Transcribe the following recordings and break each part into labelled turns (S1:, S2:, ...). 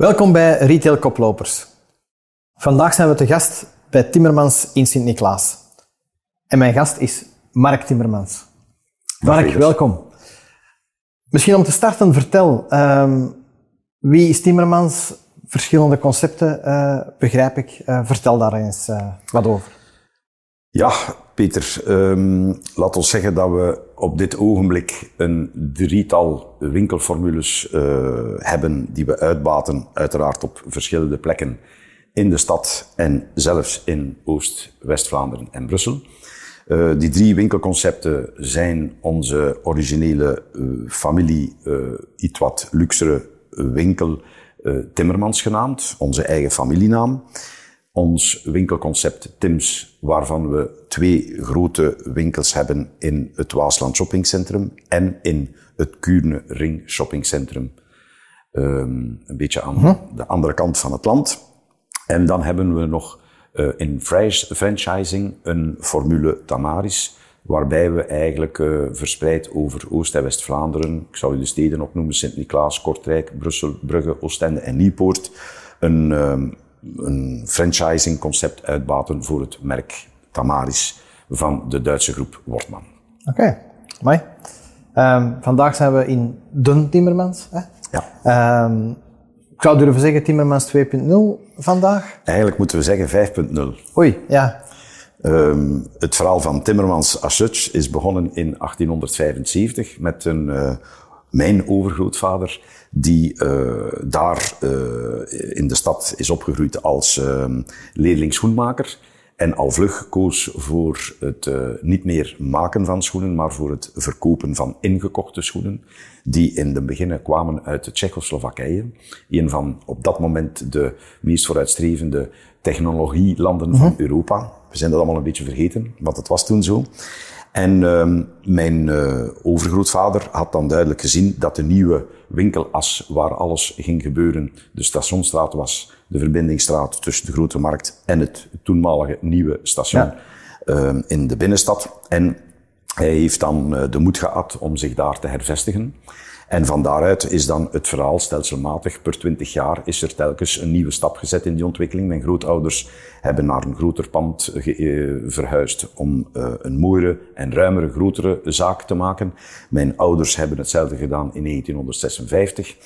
S1: Welkom bij Retail Koplopers. Vandaag zijn we te gast bij Timmermans in Sint-Niklaas. En mijn gast is Mark Timmermans. Mark, welkom. Misschien om te starten, vertel, ehm, wie is Timmermans? Verschillende concepten, uh, begrijp ik. Uh, vertel daar eens uh, wat over.
S2: Ja, Peter, um, laat ons zeggen dat we op dit ogenblik een drietal winkelformules hebben die we uitbaten, uiteraard op verschillende plekken in de stad en zelfs in Oost, West-Vlaanderen en Brussel. Uh, die drie winkelconcepten zijn onze originele uh, familie, iets wat luxere winkel Timmermans genaamd, onze eigen familienaam. Ons winkelconcept Tims, waarvan we twee grote winkels hebben in het Waasland Shoppingcentrum en in het Kuurne Ring Shoppingcentrum. Um, een beetje aan -huh. de andere kant van het land. En dan hebben we nog uh, in franchising een formule Tamaris, waarbij we eigenlijk uh, verspreid over Oost- en West-Vlaanderen, ik zal u de steden opnoemen, Sint-Niklaas, Kortrijk, Brussel, Brugge, Oostende en Nieuwpoort, een, um, een franchising concept uitbaten voor het merk Tamaris van de Duitse groep Wortman.
S1: Oké, okay. mooi. Um, vandaag zijn we in Dun Timmermans. Hè?
S2: Ja.
S1: Um, ik zou durven zeggen Timmermans 2.0 vandaag.
S2: Eigenlijk moeten we zeggen 5.0.
S1: Oei, ja.
S2: Um, het verhaal van Timmermans as such is begonnen in 1875 met een, uh, mijn overgrootvader die uh, daar uh, in de stad is opgegroeid als ehm, leerling schoenmaker. En al vlug koos voor het uh, niet meer maken van schoenen, maar voor het verkopen van ingekochte schoenen, die in de beginnen kwamen uit Tsjechoslowakije. Een van op dat moment de meest vooruitstrevende technologielanden van mm -hmm. Europa. We zijn dat allemaal een beetje vergeten, want het was toen zo. En uh, mijn uh, overgrootvader had dan duidelijk gezien dat de nieuwe winkelas waar alles ging gebeuren de Stationstraat was, de verbindingsstraat tussen de Grote Markt en het toenmalige nieuwe station ja. uh, in de binnenstad. En hij heeft dan uh, de moed gehad om zich daar te hervestigen. En van daaruit is dan het verhaal stelselmatig per twintig jaar is er telkens een nieuwe stap gezet in die ontwikkeling. Mijn grootouders hebben naar een groter pand ge- verhuisd om uh, een mooiere en ruimere, grotere zaak te maken. Mijn ouders hebben hetzelfde gedaan in 1956.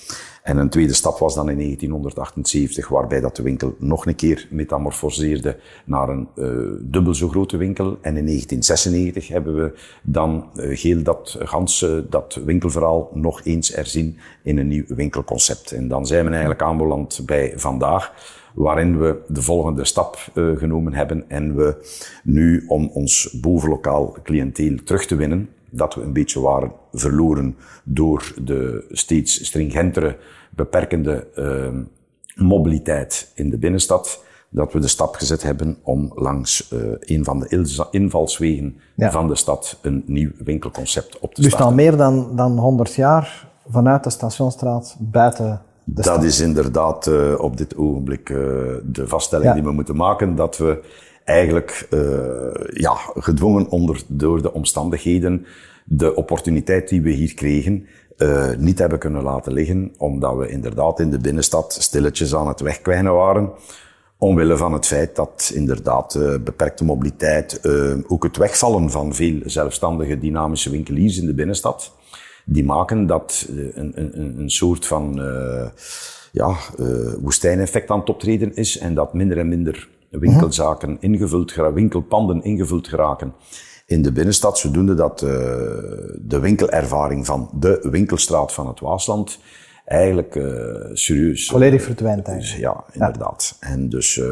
S2: En een tweede stap was dan in 1978, waarbij dat de winkel nog een keer metamorfoseerde naar een uh, dubbel zo grote winkel. En in 1996 hebben we dan uh, dat ganse, dat winkelverhaal nog eens erzien in een nieuw winkelconcept. En dan zijn we eigenlijk aanbeland bij vandaag, waarin we de volgende stap uh, genomen hebben en we nu om ons bovenlokaal cliënteel terug te winnen, dat we een beetje waren verloren door de steeds stringentere, beperkende uh, mobiliteit in de binnenstad, dat we de stap gezet hebben om langs uh, een van de invalswegen ja. van de stad een nieuw winkelconcept op te
S1: dus
S2: starten.
S1: Dus al meer dan, dan 100 jaar vanuit de Stationstraat buiten de
S2: dat
S1: stad.
S2: is inderdaad uh, op dit ogenblik uh, de vaststelling ja. die we moeten maken, dat we eigenlijk ja, gedwongen onder, door de omstandigheden de opportuniteit die we hier kregen uh, niet hebben kunnen laten liggen, omdat we inderdaad in de binnenstad stilletjes aan het wegkwijnen waren. Omwille van het feit dat inderdaad uh, beperkte mobiliteit, ook het wegvallen van veel zelfstandige dynamische winkeliers in de binnenstad, die maken dat een, een, een soort van ja, woestijneffect aan het optreden is en dat minder en minder winkelzaken ingevuld, winkelpanden ingevuld geraken in de binnenstad, zodoende dat uh, de winkelervaring van de winkelstraat van het Waasland eigenlijk uh, serieus...
S1: Volledig verdwijnt eigenlijk.
S2: Ja, inderdaad. Ja. En dus uh,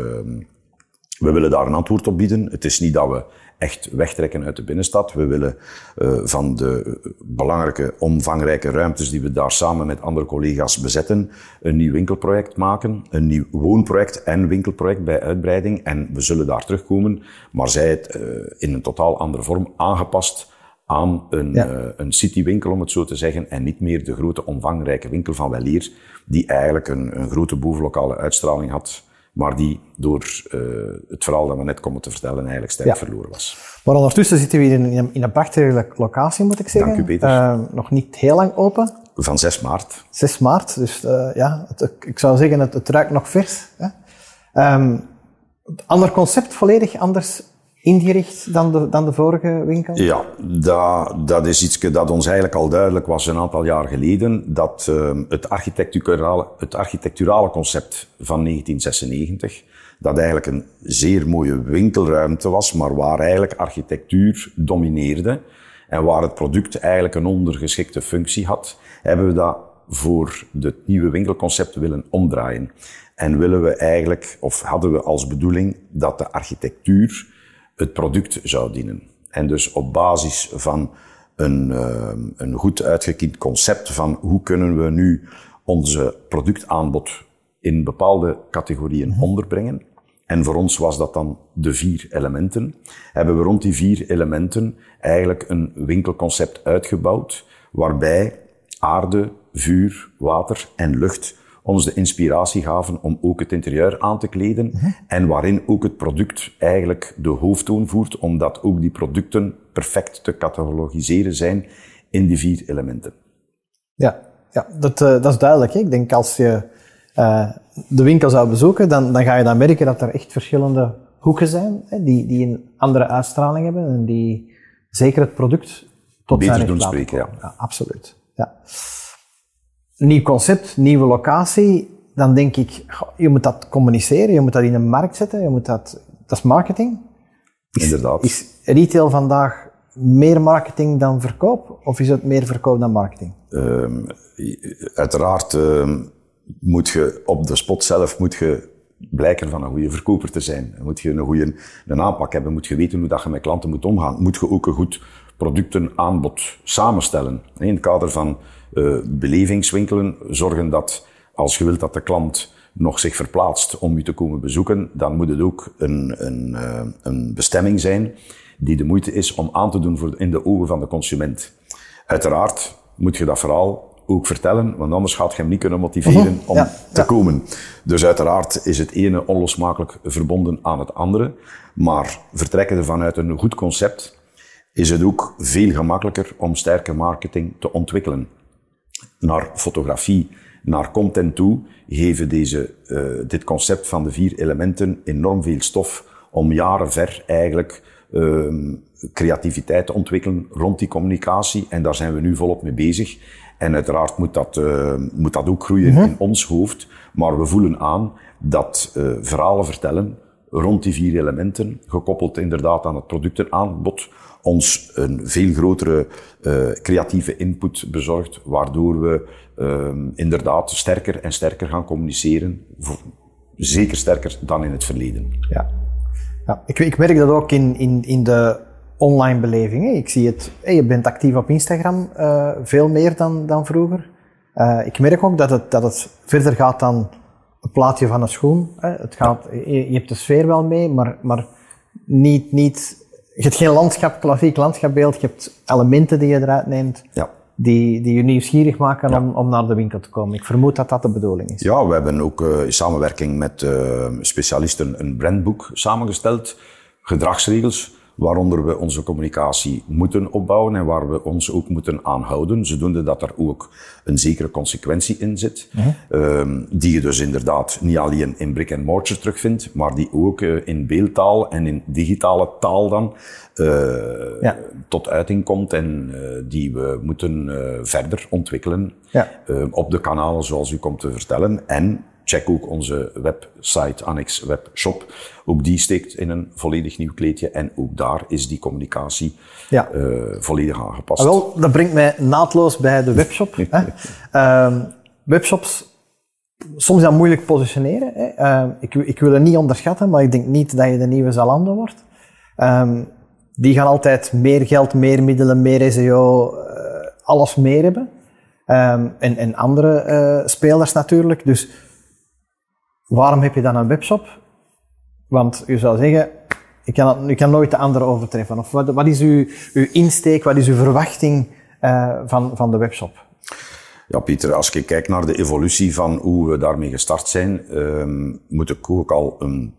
S2: we willen daar een antwoord op bieden. Het is niet dat we echt wegtrekken uit de binnenstad. We willen uh, van de belangrijke, omvangrijke ruimtes die we daar samen met andere collega's bezetten, een nieuw winkelproject maken, een nieuw woonproject en winkelproject bij uitbreiding. En we zullen daar terugkomen, maar zij het uh, in een totaal andere vorm aangepast aan een, ja. uh, een citywinkel, om het zo te zeggen, en niet meer de grote omvangrijke winkel van Welier, die eigenlijk een, een grote bovenlokale uitstraling had maar die door uh, het verhaal dat we net komen te vertellen eigenlijk sterk ja. verloren was.
S1: Maar ondertussen zitten we hier in, in een prachtige locatie, moet ik zeggen.
S2: Dank u, Peter.
S1: Uh, nog niet heel lang open.
S2: Van 6 maart.
S1: 6 maart, dus uh, ja, het, ik zou zeggen, het, het ruikt nog vers. Hè? Um, ander concept, volledig anders ingericht dan de, dan de vorige winkel?
S2: Ja, dat, dat is iets dat ons eigenlijk al duidelijk was een aantal jaar geleden. Dat uh, het, architecturale, het architecturale concept van 1996, dat eigenlijk een zeer mooie winkelruimte was, maar waar eigenlijk architectuur domineerde en waar het product eigenlijk een ondergeschikte functie had, hebben we dat voor het nieuwe winkelconcept willen omdraaien. En willen we eigenlijk, of hadden we als bedoeling, dat de architectuur het product zou dienen. En dus op basis van een, uh, een goed uitgekiend concept van hoe kunnen we nu onze productaanbod in bepaalde categorieën mhm. onderbrengen. En voor ons was dat dan de vier elementen. Hebben we rond die vier elementen eigenlijk een winkelconcept uitgebouwd, waarbij aarde, vuur, water en lucht ons de inspiratie gaven om ook het interieur aan te kleden mhm. en waarin ook het product eigenlijk de hoofdtoon voert, omdat ook die producten perfect te catalogiseren zijn in die vier elementen.
S1: Ja, ja dat, uh, dat is duidelijk. Hè? Ik denk als je uh, de winkel zou bezoeken, dan, dan ga je dan merken dat er echt verschillende hoeken zijn, hè, die, die een andere uitstraling hebben en die zeker het product tot
S2: Beter
S1: zijn
S2: doen spreken, ja.
S1: ja. Absoluut. Ja nieuw concept, nieuwe locatie, dan denk ik, je moet dat communiceren, je moet dat in een markt zetten, je moet dat, dat is marketing.
S2: Is, Inderdaad.
S1: Is retail vandaag meer marketing dan verkoop, of is het meer verkoop dan marketing? Um,
S2: uiteraard um, moet je op de spot zelf moet je blijken van een goede verkoper te zijn. Moet je een goede een aanpak hebben, moet je weten hoe dat je met klanten moet omgaan. Moet je ook een goed productenaanbod samenstellen. In het kader van uh, belevingswinkelen zorgen dat als je wilt dat de klant nog zich verplaatst om je te komen bezoeken, dan moet het ook een, een, uh, een bestemming zijn die de moeite is om aan te doen voor, in de ogen van de consument. Uiteraard moet je dat verhaal ook vertellen, want anders gaat je hem niet kunnen motiveren mhm. om te komen. Dus uiteraard is het ene onlosmakelijk verbonden aan het andere, maar vertrekken er vanuit een goed concept is het ook veel gemakkelijker om sterke marketing te ontwikkelen naar fotografie, naar content toe, geven deze, uh, dit concept van de vier elementen enorm veel stof om jaren ver eigenlijk uh, creativiteit te ontwikkelen rond die communicatie. En daar zijn we nu volop mee bezig. En uiteraard moet dat, uh, moet dat ook groeien mhm. in ons hoofd. Maar we voelen aan dat uh, verhalen vertellen rond die vier elementen, gekoppeld inderdaad aan het productenaanbod, ons een veel grotere uh, creatieve input bezorgt, waardoor we uh, inderdaad sterker en sterker gaan communiceren. Zeker sterker dan in het verleden.
S1: Ja, ja ik, ik merk dat ook in, in, in de online beleving. Ik zie het, hey, je bent actief op Instagram, uh, veel meer dan, dan vroeger. Uh, ik merk ook dat het, dat het verder gaat dan een plaatje van een schoen. Hè. Het gaat, je, je, hebt de sfeer wel mee, maar, maar niet, niet je hebt geen landschap, klassiek landschapbeeld, je hebt elementen die je eruit neemt. Ja. Die, die je nieuwsgierig maken om, om naar de winkel te komen. Ik vermoed dat dat de bedoeling is.
S2: Ja, we hebben ook uh, in samenwerking met uh, specialisten een brandboek samengesteld. Gedragsregels waaronder we onze communicatie moeten opbouwen en waar we ons ook moeten aanhouden, zodoende dat er ook een zekere consequentie in zit, uh die je dus inderdaad niet alleen in brick and mortar terugvindt, maar die ook uh, in beeldtaal en in digitale taal dan uh, ja. tot uiting komt en uh, die we moeten verder ontwikkelen ja. op de kanalen zoals u komt te vertellen en check ook onze website, Annex Webshop. Ook die steekt in een volledig nieuw kleedje en ook daar is die communicatie ja. uh, volledig aangepast.
S1: Ah, wel, dat brengt mij naadloos bij de webshop. uh, webshops, soms dan moeilijk positioneren. Hè. Uh, ik, ik, wil het niet onderschatten, maar ik denk niet dat je de nieuwe Zalando wordt. Um, die gaan altijd meer geld, meer middelen, meer SEO, eh, alles meer hebben. En, en andere eh, spelers natuurlijk. Dus Waarom heb je dan een webshop? Want u zou zeggen, ik kan, u kan nooit de andere overtreffen. Of wat, wat is uw, uw insteek, wat is uw verwachting uh, van, van de webshop?
S2: Ja, Pieter, als ik kijk naar de evolutie van hoe we daarmee gestart zijn, um, moet ik ook al een,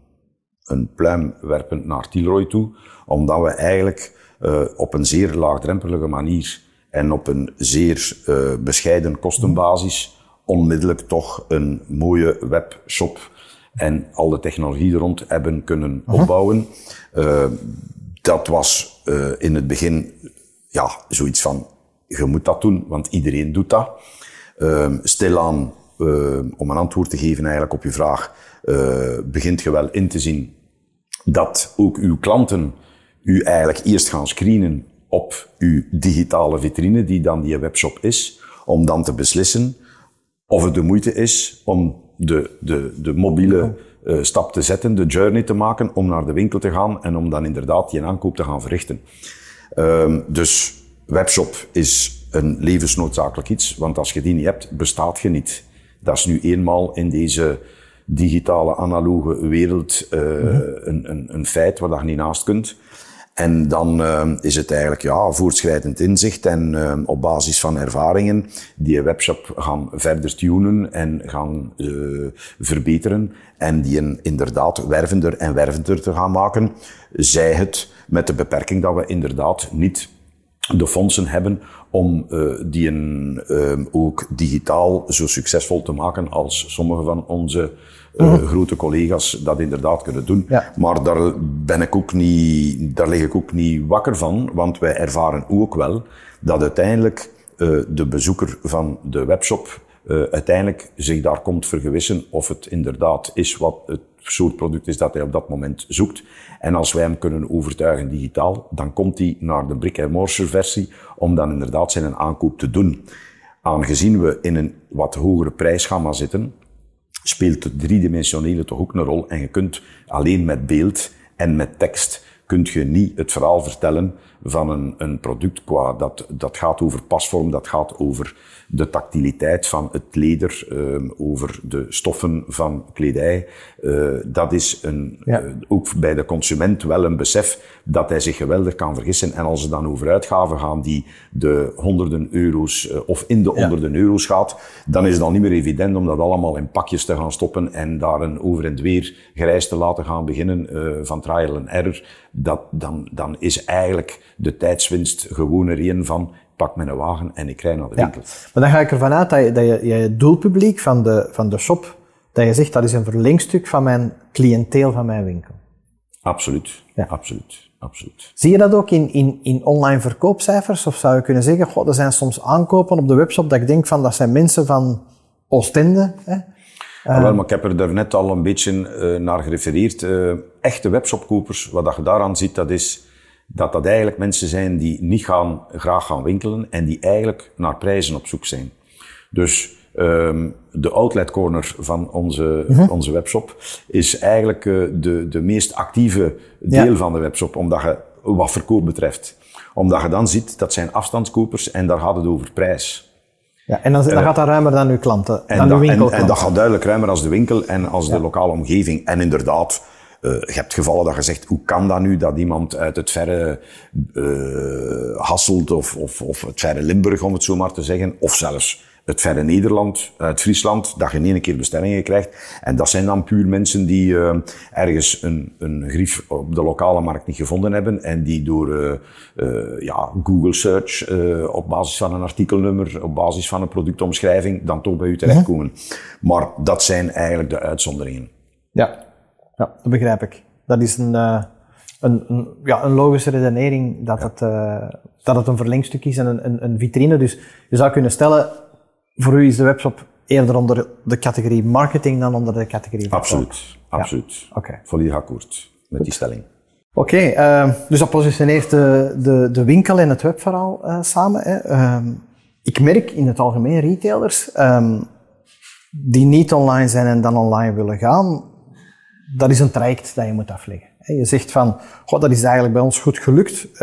S2: een pluim werpen naar Tilroy toe. Omdat we eigenlijk uh, op een zeer laagdrempelige manier en op een zeer uh, bescheiden kostenbasis onmiddellijk toch een mooie webshop en al de technologie er rond hebben kunnen opbouwen. Uh, dat was uh, in het begin ja, zoiets van, je moet dat doen, want iedereen doet dat. Uh, stilaan, om een antwoord te geven eigenlijk op je vraag, begint je wel in te zien dat ook uw klanten u eigenlijk eerst gaan screenen op uw digitale vitrine, die dan die webshop is, om dan te beslissen of het de moeite is om de, de, de mobiele uh, stap te zetten, de journey te maken, om naar de winkel te gaan en om dan inderdaad die aankoop te gaan verrichten. Um, dus webshop is een levensnoodzakelijk iets, want als je die niet hebt, bestaat je niet. Dat is nu eenmaal in deze digitale, analoge wereld uh, mm-hmm. een, een, een feit waar je niet naast kunt. En dan uh, is het eigenlijk ja, voortschrijdend inzicht en uh, op basis van ervaringen die webshop gaan verder tunen en gaan uh, verbeteren en die een inderdaad wervender en wervender te gaan maken. Zij het met de beperking dat we inderdaad niet de fondsen hebben om die een, ook digitaal zo succesvol te maken als sommige van onze uh, grote collega's dat inderdaad kunnen doen. Maar daar ben ik ook niet, daar lig ik ook niet wakker van, want wij ervaren ook wel dat uiteindelijk uh, de bezoeker van de webshop uh, uiteindelijk zich daar komt vergewissen of het inderdaad is wat het soort product is dat hij op dat moment zoekt. En als wij hem kunnen overtuigen digitaal, dan komt hij naar de brick-and-mortar versie om dan inderdaad zijn aankoop te doen. Aangezien we in een wat hogere prijsgamma zitten, speelt het driedimensionele toch ook een rol. En je kunt alleen met beeld en met tekst kunt je niet het verhaal vertellen van een, een product qua dat, dat gaat over pasvorm, dat gaat over de tactiliteit van het leder, uh, over de stoffen van kledij. Uh, dat is een, ja. uh, ook bij de consument wel een besef dat hij zich geweldig kan vergissen. En als ze dan over uitgaven gaan die de honderden euro's uh, of in de honderden ja. euro's gaat, dan is het dan niet meer evident om dat allemaal in pakjes te gaan stoppen en daar een over en weer gereis te laten gaan beginnen van trial and error. Dat, dan, dan is eigenlijk de tijdswinst gewoon er van pak mijn wagen en ik rij naar de winkel.
S1: Maar dan ga ik ervan uit dat je, dat je, je doelpubliek van de, van de shop, dat je zegt dat is een verlengstuk van mijn cliënteel van mijn winkel.
S2: Absoluut, ja. absoluut, absoluut.
S1: Zie je dat ook in, in, in online verkoopcijfers? Of zou je kunnen zeggen, god, er zijn soms aankopen op de webshop dat ik denk van, dat zijn mensen van Oostende, hè?
S2: Ja, wel, maar ik heb er daarnet al een beetje uh, naar gerefereerd. Uh, echte webshopkopers, wat je daaraan ziet, dat is dat dat eigenlijk mensen zijn die niet gaan, graag gaan winkelen en die eigenlijk naar prijzen op zoek zijn. Dus um, de outlet corner van onze, -hmm. onze webshop is eigenlijk uh, de, de meest actieve deel ja. van de webshop, omdat je wat verkoop betreft. Omdat je dan ziet, dat zijn afstandskopers en daar gaat het over prijs.
S1: Ja, en dan, dan uh, gaat dat ruimer dan uw klanten,
S2: en
S1: dan
S2: uw
S1: winkelklanten.
S2: En, en dat gaat duidelijk ruimer als de winkel en als ja. de lokale omgeving. En inderdaad, uh, je hebt gevallen dat je zegt, hoe kan dat nu dat iemand uit het verre uh, Hasselt of, of, of het verre Limburg, om het zo maar te zeggen, of zelfs het verre Nederland, uit Friesland, dat je in één keer bestellingen krijgt. En dat zijn dan puur mensen die uh, ergens een, een grief op de lokale markt niet gevonden hebben en die door uh, uh, ja, Google search op basis van een artikelnummer, op basis van een productomschrijving, dan toch bij u terechtkomen. Mm -hmm. Maar dat zijn eigenlijk de uitzonderingen.
S1: Ja, ja, dat begrijp ik. Dat is een, uh, een, een, ja, een logische redenering dat, ja. het, uh, dat het een verlengstuk is en een, een, een vitrine. Dus je zou kunnen stellen, voor u is de webshop eerder onder de categorie marketing dan onder de categorie
S2: Absoluut, absoluut. Ja. Okay. Volledig akkoord met Goed. die stelling.
S1: Oké, okay, uh, dus dat positioneert de, de, de winkel en het webverhaal uh, samen. Hè. Um, ik merk in het algemeen retailers um, die niet online zijn en dan online willen gaan, dat is een traject dat je moet afleggen. Je zegt van, god, dat is eigenlijk bij ons goed gelukt. Uh,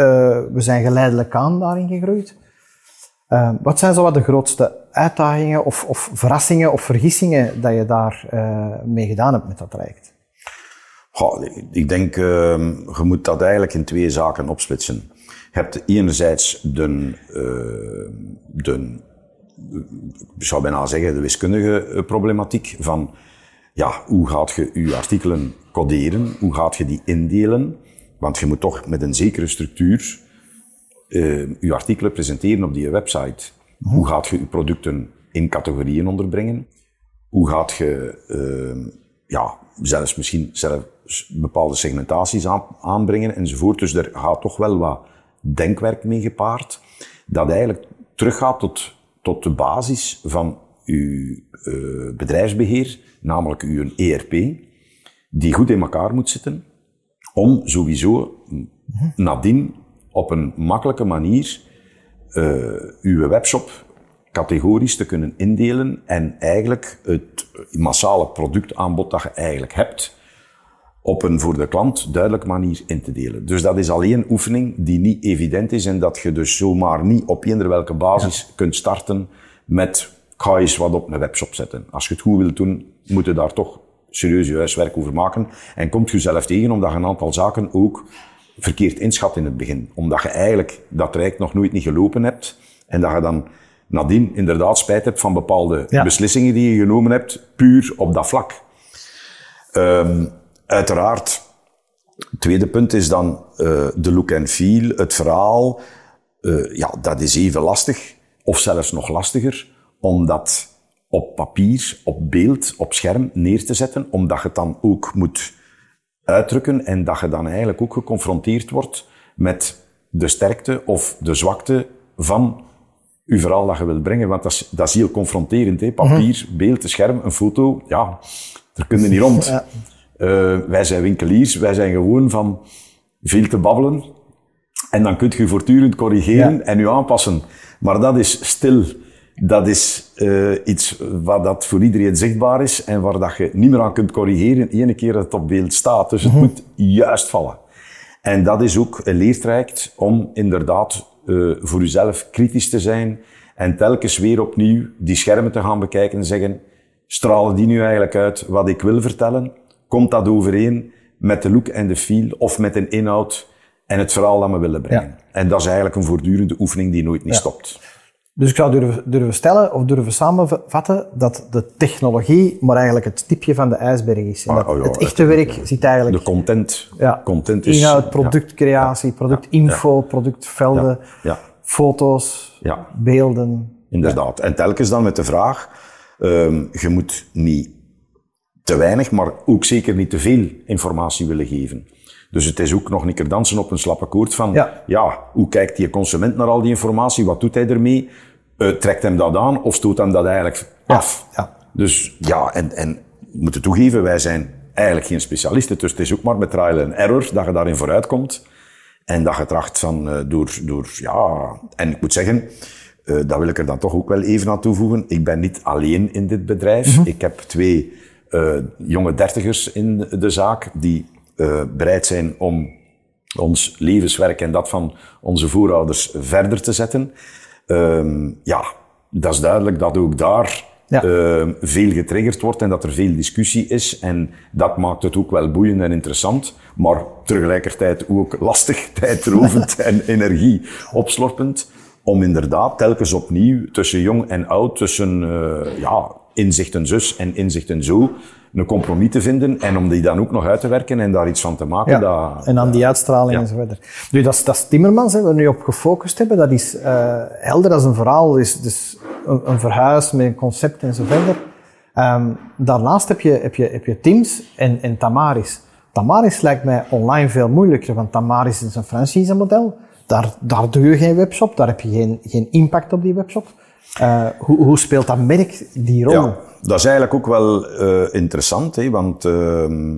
S1: we zijn geleidelijk aan daarin gegroeid. Uh, wat zijn zo wat de grootste uitdagingen of, of verrassingen of vergissingen dat je daar uh, mee gedaan hebt met dat traject?
S2: Goh, ik denk, je moet dat eigenlijk in twee zaken opsplitsen. Je hebt enerzijds de, de ik zou bijna zeggen, de wiskundige problematiek van ja, hoe gaat je je artikelen coderen? Hoe gaat je die indelen? Want je moet toch met een zekere structuur uh, uw artikelen presenteren op die website. Hoe gaat je uw producten in categorieën onderbrengen? Hoe gaat je, uh, ja, zelfs misschien zelf bepaalde segmentaties aan, aanbrengen enzovoort. Dus er gaat toch wel wat denkwerk mee gepaard. Dat eigenlijk teruggaat tot, tot de basis van uw uh, bedrijfsbeheer, namelijk uw ERP, die goed in elkaar moet zitten, om sowieso nadien op een makkelijke manier uh, uw webshop categorisch te kunnen indelen en eigenlijk het massale productaanbod dat je eigenlijk hebt, op een voor de klant duidelijke manier in te delen. Dus dat is alleen een oefening die niet evident is en dat je dus zomaar niet op eender welke basis kunt starten met ga eens wat op een webshop zetten. Als je het goed wilt doen, moet je daar toch serieus je huiswerk over maken. En komt je zelf tegen omdat je een aantal zaken ook verkeerd inschat in het begin. Omdat je eigenlijk dat traject nog nooit niet gelopen hebt en dat je dan nadien inderdaad spijt hebt van bepaalde beslissingen die je genomen hebt, puur op dat vlak. Um, uiteraard, het tweede punt is dan uh, de look and feel, het verhaal. Uh, ja, dat is even lastig, of zelfs nog lastiger, om dat op papier, op beeld, op scherm neer te zetten, omdat je het dan ook moet uitdrukken en dat je dan eigenlijk ook geconfronteerd wordt met de sterkte of de zwakte van uw verhaal dat je wilt brengen. Want dat is, dat is heel confronterend. Hè? Papier, mhm. beeld, scherm, een foto. Ja, daar kun je niet rond. Ja. Uh, wij zijn winkeliers, wij zijn gewoon van veel te babbelen. En dan kunt je voortdurend corrigeren en je aanpassen. Maar dat is stil. Dat is uh, iets wat dat voor iedereen zichtbaar is en waar dat je niet meer aan kunt corrigeren ene keer dat het op beeld staat. Dus het mhm. moet juist vallen. En dat is ook een leertraject om inderdaad uh, voor uzelf kritisch te zijn en telkens weer opnieuw die schermen te gaan bekijken en zeggen, stralen die nu eigenlijk uit wat ik wil vertellen? Komt dat overeen met de look en de feel of met een inhoud en het verhaal dat we willen brengen? En dat is eigenlijk een voortdurende oefening die nooit niet stopt.
S1: Dus ik zou durven, durven, stellen of durven samenvatten dat de technologie maar eigenlijk het tipje van de ijsberg is. En ah, dat oh het echte werk zit eigenlijk...
S2: De content. Ja, content is...
S1: Inhoud, productcreatie, productinfo, productvelden, foto's, beelden.
S2: Inderdaad. En telkens dan met de vraag, um, je moet niet te weinig, maar ook zeker niet te veel informatie willen geven. Dus het is ook nog een keer dansen op een slappe koord van, ja. ja, hoe kijkt die consument naar al die informatie? Wat doet hij ermee? Uh, trekt hem dat aan of stoot hem dat eigenlijk af? Ja. Dus ja, en, en moeten toegeven, wij zijn eigenlijk geen specialisten. Dus het is ook maar met trial en error dat je daarin vooruit komt. En dat je tracht van uh, door, door, ja, en ik moet zeggen, uh, dat wil ik er dan toch ook wel even aan toevoegen. Ik ben niet alleen in dit bedrijf. Mhm. Ik heb twee uh, jonge dertigers in de zaak die bereid zijn om ons levenswerk en dat van onze voorouders verder te zetten. Um, ja, dat is duidelijk dat ook daar ja. uh, veel getriggerd wordt en dat er veel discussie is. En dat maakt het ook wel boeiend en interessant, maar tegelijkertijd ook lastig, tijdrovend en energie opslorpend. Om inderdaad telkens opnieuw tussen jong en oud, tussen uh, ja, inzichten zus en inzichten zo, een compromis te vinden en om die dan ook nog uit te werken en daar iets van te maken. Ja,
S1: dat, en dan die uitstraling ja. en zo verder. Nu, dat is, dat is Timmermans, hè, waar we nu op gefocust hebben. Dat is uh, helder als een verhaal. is dus een, een, verhuis met een concept en zo verder. Um, daarnaast heb je, heb je, heb je Teams en, en Tamaris. Tamaris lijkt mij online veel moeilijker, want Tamaris is een franchise-model. Daar, daar doe je geen webshop, daar heb je geen, geen impact op die webshop. Uh, hoe, hoe speelt dat merk die rol?
S2: Ja, dat is eigenlijk ook wel uh, interessant, hè, want uh,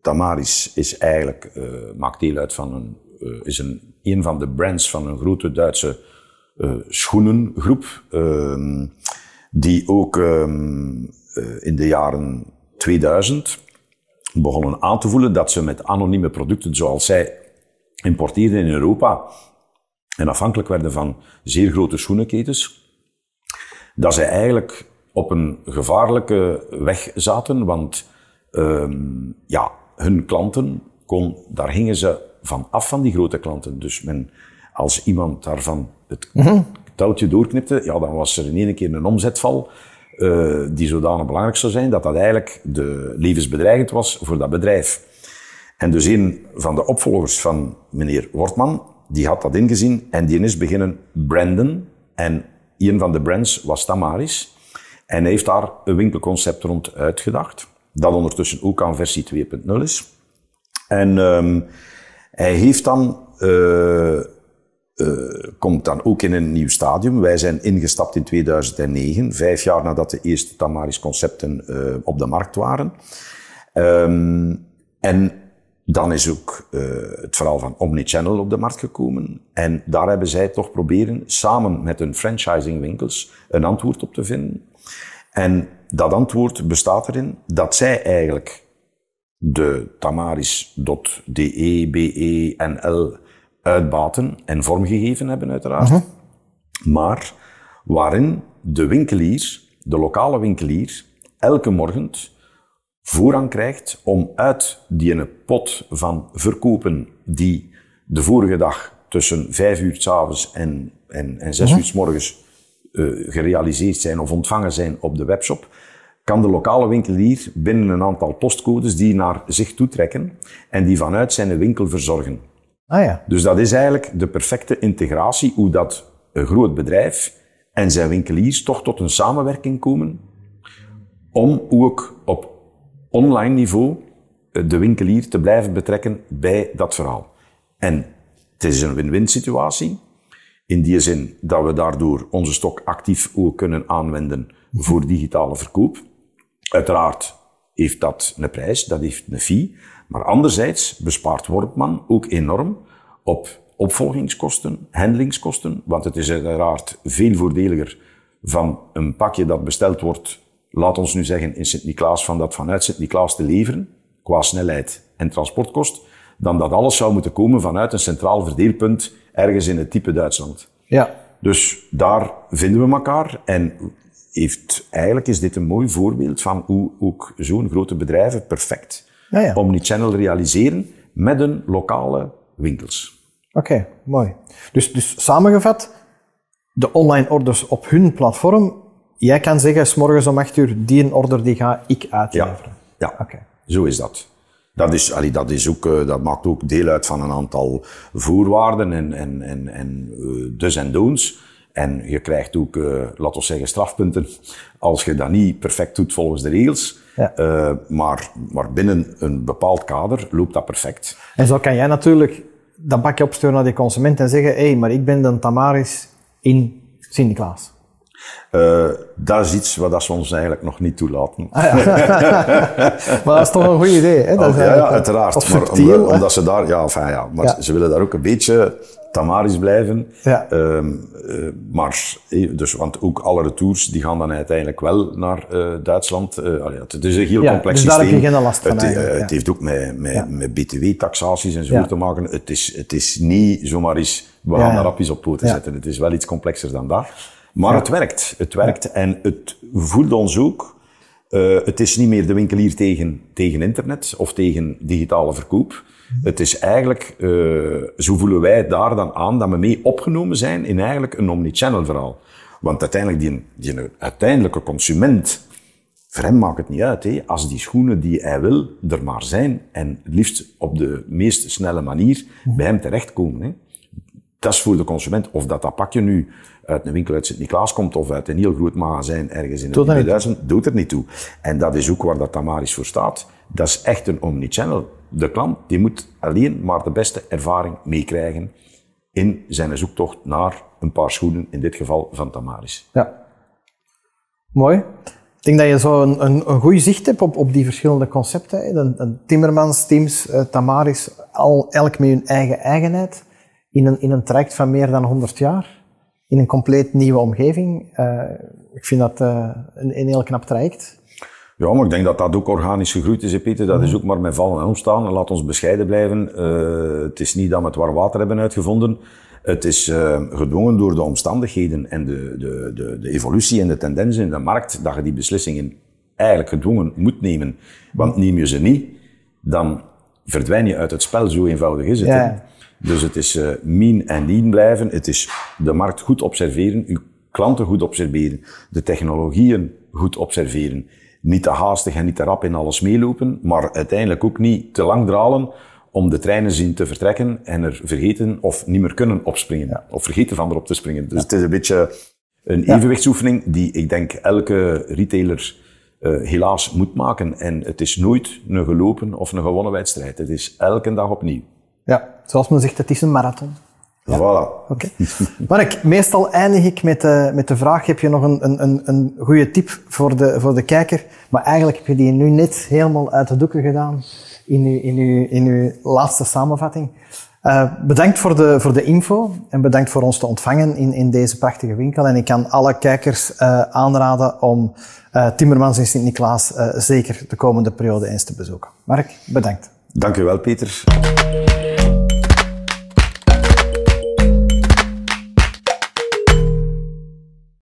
S2: Tamaris is eigenlijk, uh, maakt deel uit van een, is een, een van de brands van een grote Duitse schoenengroep, ehm, die ook ehm, in de jaren 2000 begonnen aan te voelen dat ze met anonieme producten zoals zij importeerden in Europa en afhankelijk werden van zeer grote schoenenketens, dat zij eigenlijk op een gevaarlijke weg zaten, want um, ja, hun klanten, kon, daar gingen ze van af van die grote klanten. Dus men, als iemand daarvan het mm touwtje doorknipte, ja, dan was er in één keer een omzetval uh, die zodanig belangrijk zou zijn dat dat eigenlijk de levensbedreigend was voor dat bedrijf. En dus een van de opvolgers van meneer Wortman, die had dat ingezien en die is beginnen branden. En een van de brands was Tamaris. En heeft daar een winkelconcept rond uitgedacht. Dat ondertussen ook aan versie 2.0 is. En um, hij heeft dan, uh, uh, komt dan ook in een nieuw stadium. Wij zijn ingestapt in 2009, vijf jaar nadat de eerste Tamaris concepten uh, op de markt waren. Um, en dan is ook uh, het verhaal van Omnichannel op de markt gekomen. En daar hebben zij toch proberen, samen met hun franchisingwinkels, een antwoord op te vinden. En dat antwoord bestaat erin dat zij eigenlijk de tamaris.de, be, nl uitbaten en vormgegeven hebben uiteraard. Uh -huh. Maar waarin de winkelier, de lokale winkelier, elke morgen voorrang krijgt om uit die pot van verkopen die de vorige dag tussen vijf uur s'avonds en, en, en zes -huh. uur s morgens uh, gerealiseerd zijn of ontvangen zijn op de webshop, kan de lokale winkelier binnen een aantal postcodes die naar zich toetrekken en die vanuit zijn winkel verzorgen.
S1: Ah ja.
S2: Dus dat is eigenlijk de perfecte integratie, hoe dat een groot bedrijf en zijn winkeliers toch tot een samenwerking komen om ook op online niveau de winkelier te blijven betrekken bij dat verhaal. En het is een win-win situatie. In die zin dat we daardoor onze stok actief ook kunnen aanwenden voor digitale verkoop. Uiteraard heeft dat een prijs, dat heeft een fee. Maar anderzijds bespaart Worpman ook enorm op opvolgingskosten, handlingskosten. Want het is uiteraard veel voordeliger van een pakje dat besteld wordt, laat ons nu zeggen in Sint-Niklaas, van dat vanuit Sint-Niklaas te leveren, qua snelheid en transportkost, dan dat alles zou moeten komen vanuit een centraal verdeelpunt ergens in het type Duitsland.
S1: Ja.
S2: Dus daar vinden we elkaar en heeft, eigenlijk is dit een mooi voorbeeld van hoe ook zo'n grote bedrijven perfect
S1: ja, ja.
S2: omnichannel realiseren met een lokale winkels.
S1: Oké, okay, mooi. Dus, dus samengevat, de online orders op hun platform, jij kan zeggen, s morgens om 8 uur, die een order die ga ik uitleveren.
S2: Ja, ja. Okay. zo is dat. Dat, is, allee, dat, is ook, uh, dat maakt ook deel uit van een aantal voorwaarden en, en, en, en uh, dus en don'ts. En je krijgt ook, uh, laten we zeggen, strafpunten als je dat niet perfect doet volgens de regels.
S1: Ja.
S2: Uh, maar, maar binnen een bepaald kader loopt dat perfect.
S1: En zo kan jij natuurlijk dat bakje opsturen naar die consument en zeggen, hé, hey, maar ik ben de Tamaris in Sint-Niklaas.
S2: Uh, dat is iets wat ze ons eigenlijk nog niet toelaten.
S1: Ah, ja. maar dat is toch een goed idee, hè? Dat
S2: oh, ja, ja, uiteraard. Maar omdat, omdat, ze daar, ja, enfin, ja, maar ze willen daar ook een beetje Tamaris blijven.
S1: Ja.
S2: Um, uh, maar, dus, want ook alle retours die gaan dan uiteindelijk wel naar uh, Duitsland. Het is een heel complex
S1: dus daar
S2: systeem.
S1: heb je geen last van
S2: het, heeft ook met, met, met btw-taxaties en zo te maken. Het is, het is niet zomaar eens, we gaan daar rapjes op poten zetten. Het is wel iets complexer dan dat. Maar het werkt. Het werkt en het voelt ons ook. Uh, het is niet meer de winkelier tegen, tegen internet of tegen digitale verkoop. Het is eigenlijk, uh, zo voelen wij daar dan aan, dat we mee opgenomen zijn in eigenlijk een omnichannel verhaal. Want uiteindelijk, die, die uiteindelijke consument, voor hem maakt het niet uit, hè, als die schoenen die hij wil er maar zijn en het liefst op de meest snelle manier bij hem terechtkomen. Hè. Dat is voor de consument. Of dat dat pakje nu uit een winkel uit Sint-Niklaas komt of uit een heel groot magazijn ergens in
S1: niet
S2: 2000, doet er niet toe. En dat is ook waar dat Tamaris voor staat. Dat is echt een omnichannel. De klant die moet alleen maar de beste ervaring meekrijgen in zijn zoektocht naar een paar schoenen, in dit geval van Tamaris.
S1: Ja. Mooi. Ik denk dat je zo een, een, een goed zicht hebt op, op die verschillende concepten. hè. Timmermans, Teams, eh, Tamaris, al, elk met hun eigen eigenheid. In een, in een traject van meer dan 100 jaar. In een compleet nieuwe omgeving. Eh, ik vind dat eh, een, een heel knap traject.
S2: Ja, maar ik denk dat dat ook organisch gegroeid is, hè, Peter. Dat is ook maar met vallen en opstaan. Laat ons bescheiden blijven. Uh, het is niet dat we het warm water hebben uitgevonden. Het is uh, gedwongen door de omstandigheden en de, de, de, de evolutie en de tendensen in de markt dat je die beslissingen eigenlijk gedwongen moet nemen. Want neem je ze niet, dan verdwijn je uit het spel. Zo eenvoudig is het.
S1: Ja.
S2: Dus het is uh, mean en lean blijven. Het is de markt goed observeren, uw klanten goed observeren, de technologieën goed observeren. Niet te haastig en niet te rap in alles meelopen, maar uiteindelijk ook niet te lang dralen om de treinen zien te vertrekken en er vergeten of niet meer kunnen opspringen. Of vergeten van erop te springen. Dus het is een beetje een evenwichtsoefening die ik denk elke retailer uh, helaas moet maken. En het is nooit een gelopen of een gewonnen wedstrijd. Het is elke dag opnieuw.
S1: Ja, zoals men zegt, het is een marathon.
S2: Ja. Voilà.
S1: Oké. Mark, meestal eindig ik met de, met de vraag, heb je nog een, een, een goede tip voor de, voor de kijker? Maar eigenlijk heb je die nu net helemaal uit de doeken gedaan in uw, in uw, in uw laatste samenvatting. Uh, bedankt voor de, voor de info en bedankt voor ons te ontvangen in, in deze prachtige winkel. En ik kan alle kijkers uh, aanraden om uh, Timmermans in Sint-Niklaas zeker de komende periode eens te bezoeken. Mark, bedankt.
S2: Dank u wel, Peter.